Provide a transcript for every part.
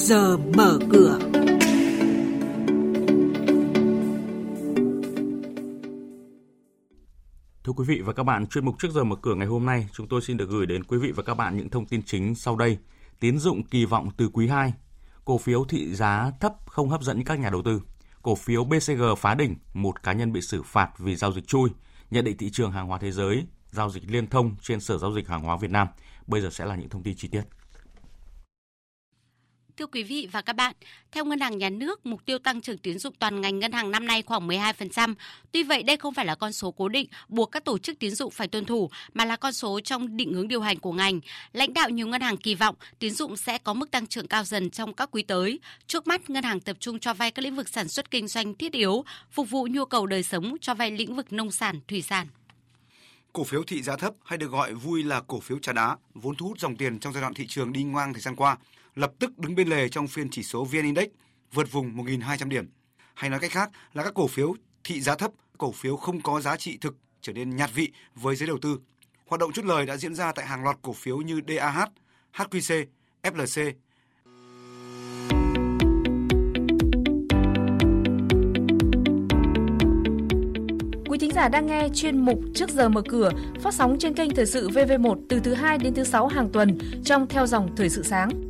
giờ mở cửa. Thưa quý vị và các bạn, chuyên mục trước giờ mở cửa ngày hôm nay, chúng tôi xin được gửi đến quý vị và các bạn những thông tin chính sau đây. Tiến dụng kỳ vọng từ quý 2, cổ phiếu thị giá thấp không hấp dẫn các nhà đầu tư. Cổ phiếu BCG phá đỉnh, một cá nhân bị xử phạt vì giao dịch chui. Nhận định thị trường hàng hóa thế giới, giao dịch liên thông trên Sở Giao dịch Hàng hóa Việt Nam. Bây giờ sẽ là những thông tin chi tiết. Thưa quý vị và các bạn, theo Ngân hàng Nhà nước, mục tiêu tăng trưởng tín dụng toàn ngành ngân hàng năm nay khoảng 12%. Tuy vậy, đây không phải là con số cố định buộc các tổ chức tín dụng phải tuân thủ, mà là con số trong định hướng điều hành của ngành. Lãnh đạo nhiều ngân hàng kỳ vọng tín dụng sẽ có mức tăng trưởng cao dần trong các quý tới. Trước mắt, ngân hàng tập trung cho vay các lĩnh vực sản xuất kinh doanh thiết yếu, phục vụ nhu cầu đời sống cho vay lĩnh vực nông sản, thủy sản. Cổ phiếu thị giá thấp hay được gọi vui là cổ phiếu trà đá, vốn thu hút dòng tiền trong giai đoạn thị trường đi ngang thời gian qua, lập tức đứng bên lề trong phiên chỉ số VN Index vượt vùng 1.200 điểm. Hay nói cách khác là các cổ phiếu thị giá thấp, cổ phiếu không có giá trị thực trở nên nhạt vị với giới đầu tư. Hoạt động chút lời đã diễn ra tại hàng loạt cổ phiếu như DAH, HQC, FLC, Quý thính giả đang nghe chuyên mục Trước giờ mở cửa phát sóng trên kênh Thời sự VV1 từ thứ 2 đến thứ 6 hàng tuần trong theo dòng Thời sự sáng.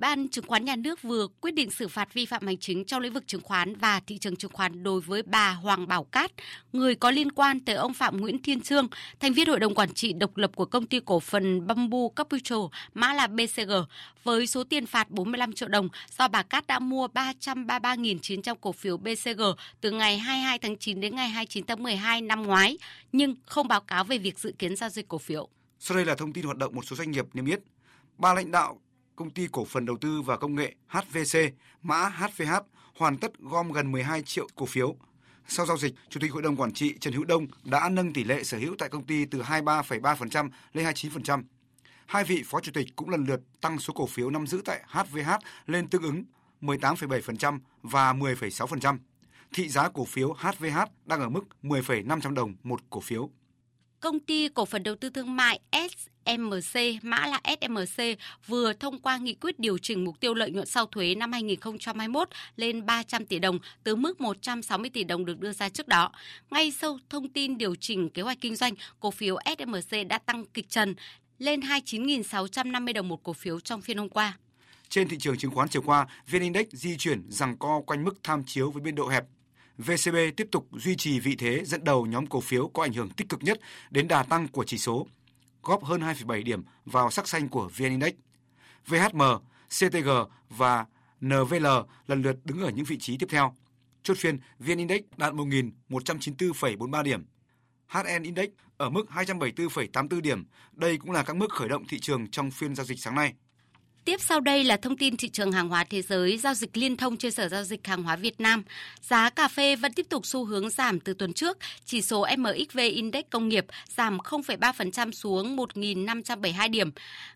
Ban Chứng khoán Nhà nước vừa quyết định xử phạt vi phạm hành chính trong lĩnh vực chứng khoán và thị trường chứng khoán đối với bà Hoàng Bảo Cát, người có liên quan tới ông Phạm Nguyễn Thiên Trương, thành viên hội đồng quản trị độc lập của công ty cổ phần Bamboo Capital, mã là BCG, với số tiền phạt 45 triệu đồng do bà Cát đã mua 333.900 cổ phiếu BCG từ ngày 22 tháng 9 đến ngày 29 tháng 12 năm ngoái, nhưng không báo cáo về việc dự kiến giao dịch cổ phiếu. Sau đây là thông tin hoạt động một số doanh nghiệp niêm yết. Ba lãnh đạo công ty cổ phần đầu tư và công nghệ HVC, mã HVH hoàn tất gom gần 12 triệu cổ phiếu. Sau giao dịch, Chủ tịch Hội đồng Quản trị Trần Hữu Đông đã nâng tỷ lệ sở hữu tại công ty từ 23,3% lên 29%. Hai vị phó chủ tịch cũng lần lượt tăng số cổ phiếu nắm giữ tại HVH lên tương ứng 18,7% và 10,6%. Thị giá cổ phiếu HVH đang ở mức 10,500 đồng một cổ phiếu. Công ty cổ phần đầu tư thương mại SMC, mã là SMC, vừa thông qua nghị quyết điều chỉnh mục tiêu lợi nhuận sau thuế năm 2021 lên 300 tỷ đồng từ mức 160 tỷ đồng được đưa ra trước đó. Ngay sau thông tin điều chỉnh kế hoạch kinh doanh, cổ phiếu SMC đã tăng kịch trần lên 29.650 đồng một cổ phiếu trong phiên hôm qua. Trên thị trường chứng khoán chiều qua, VN Index di chuyển rằng co quanh mức tham chiếu với biên độ hẹp. VCB tiếp tục duy trì vị thế dẫn đầu nhóm cổ phiếu có ảnh hưởng tích cực nhất đến đà tăng của chỉ số, góp hơn 2,7 điểm vào sắc xanh của VN Index. VHM, CTG và NVL lần lượt đứng ở những vị trí tiếp theo. Chốt phiên, VN Index đạt 1.194,43 điểm. HN Index ở mức 274,84 điểm. Đây cũng là các mức khởi động thị trường trong phiên giao dịch sáng nay. Tiếp sau đây là thông tin thị trường hàng hóa thế giới giao dịch liên thông trên Sở Giao dịch Hàng hóa Việt Nam. Giá cà phê vẫn tiếp tục xu hướng giảm từ tuần trước. Chỉ số MXV Index công nghiệp giảm 0,3% xuống 1.572 điểm.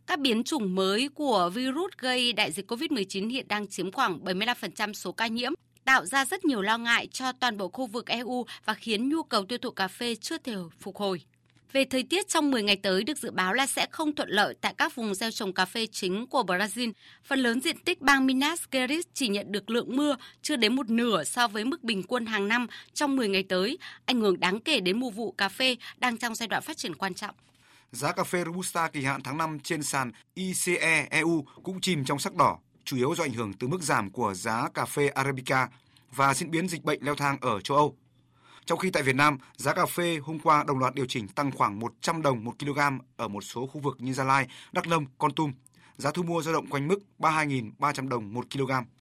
Các biến chủng mới của virus gây đại dịch COVID-19 hiện đang chiếm khoảng 75% số ca nhiễm tạo ra rất nhiều lo ngại cho toàn bộ khu vực EU và khiến nhu cầu tiêu thụ cà phê chưa thể phục hồi. Về thời tiết trong 10 ngày tới được dự báo là sẽ không thuận lợi tại các vùng gieo trồng cà phê chính của Brazil. Phần lớn diện tích bang Minas Gerais chỉ nhận được lượng mưa chưa đến một nửa so với mức bình quân hàng năm trong 10 ngày tới, ảnh hưởng đáng kể đến mùa vụ cà phê đang trong giai đoạn phát triển quan trọng. Giá cà phê Robusta kỳ hạn tháng 5 trên sàn ICE EU cũng chìm trong sắc đỏ, chủ yếu do ảnh hưởng từ mức giảm của giá cà phê Arabica và diễn biến dịch bệnh leo thang ở châu Âu. Trong khi tại Việt Nam, giá cà phê hôm qua đồng loạt điều chỉnh tăng khoảng 100 đồng 1 kg ở một số khu vực như Gia Lai, Đắk Nông, Con Tum. Giá thu mua dao động quanh mức 32.300 đồng 1 kg.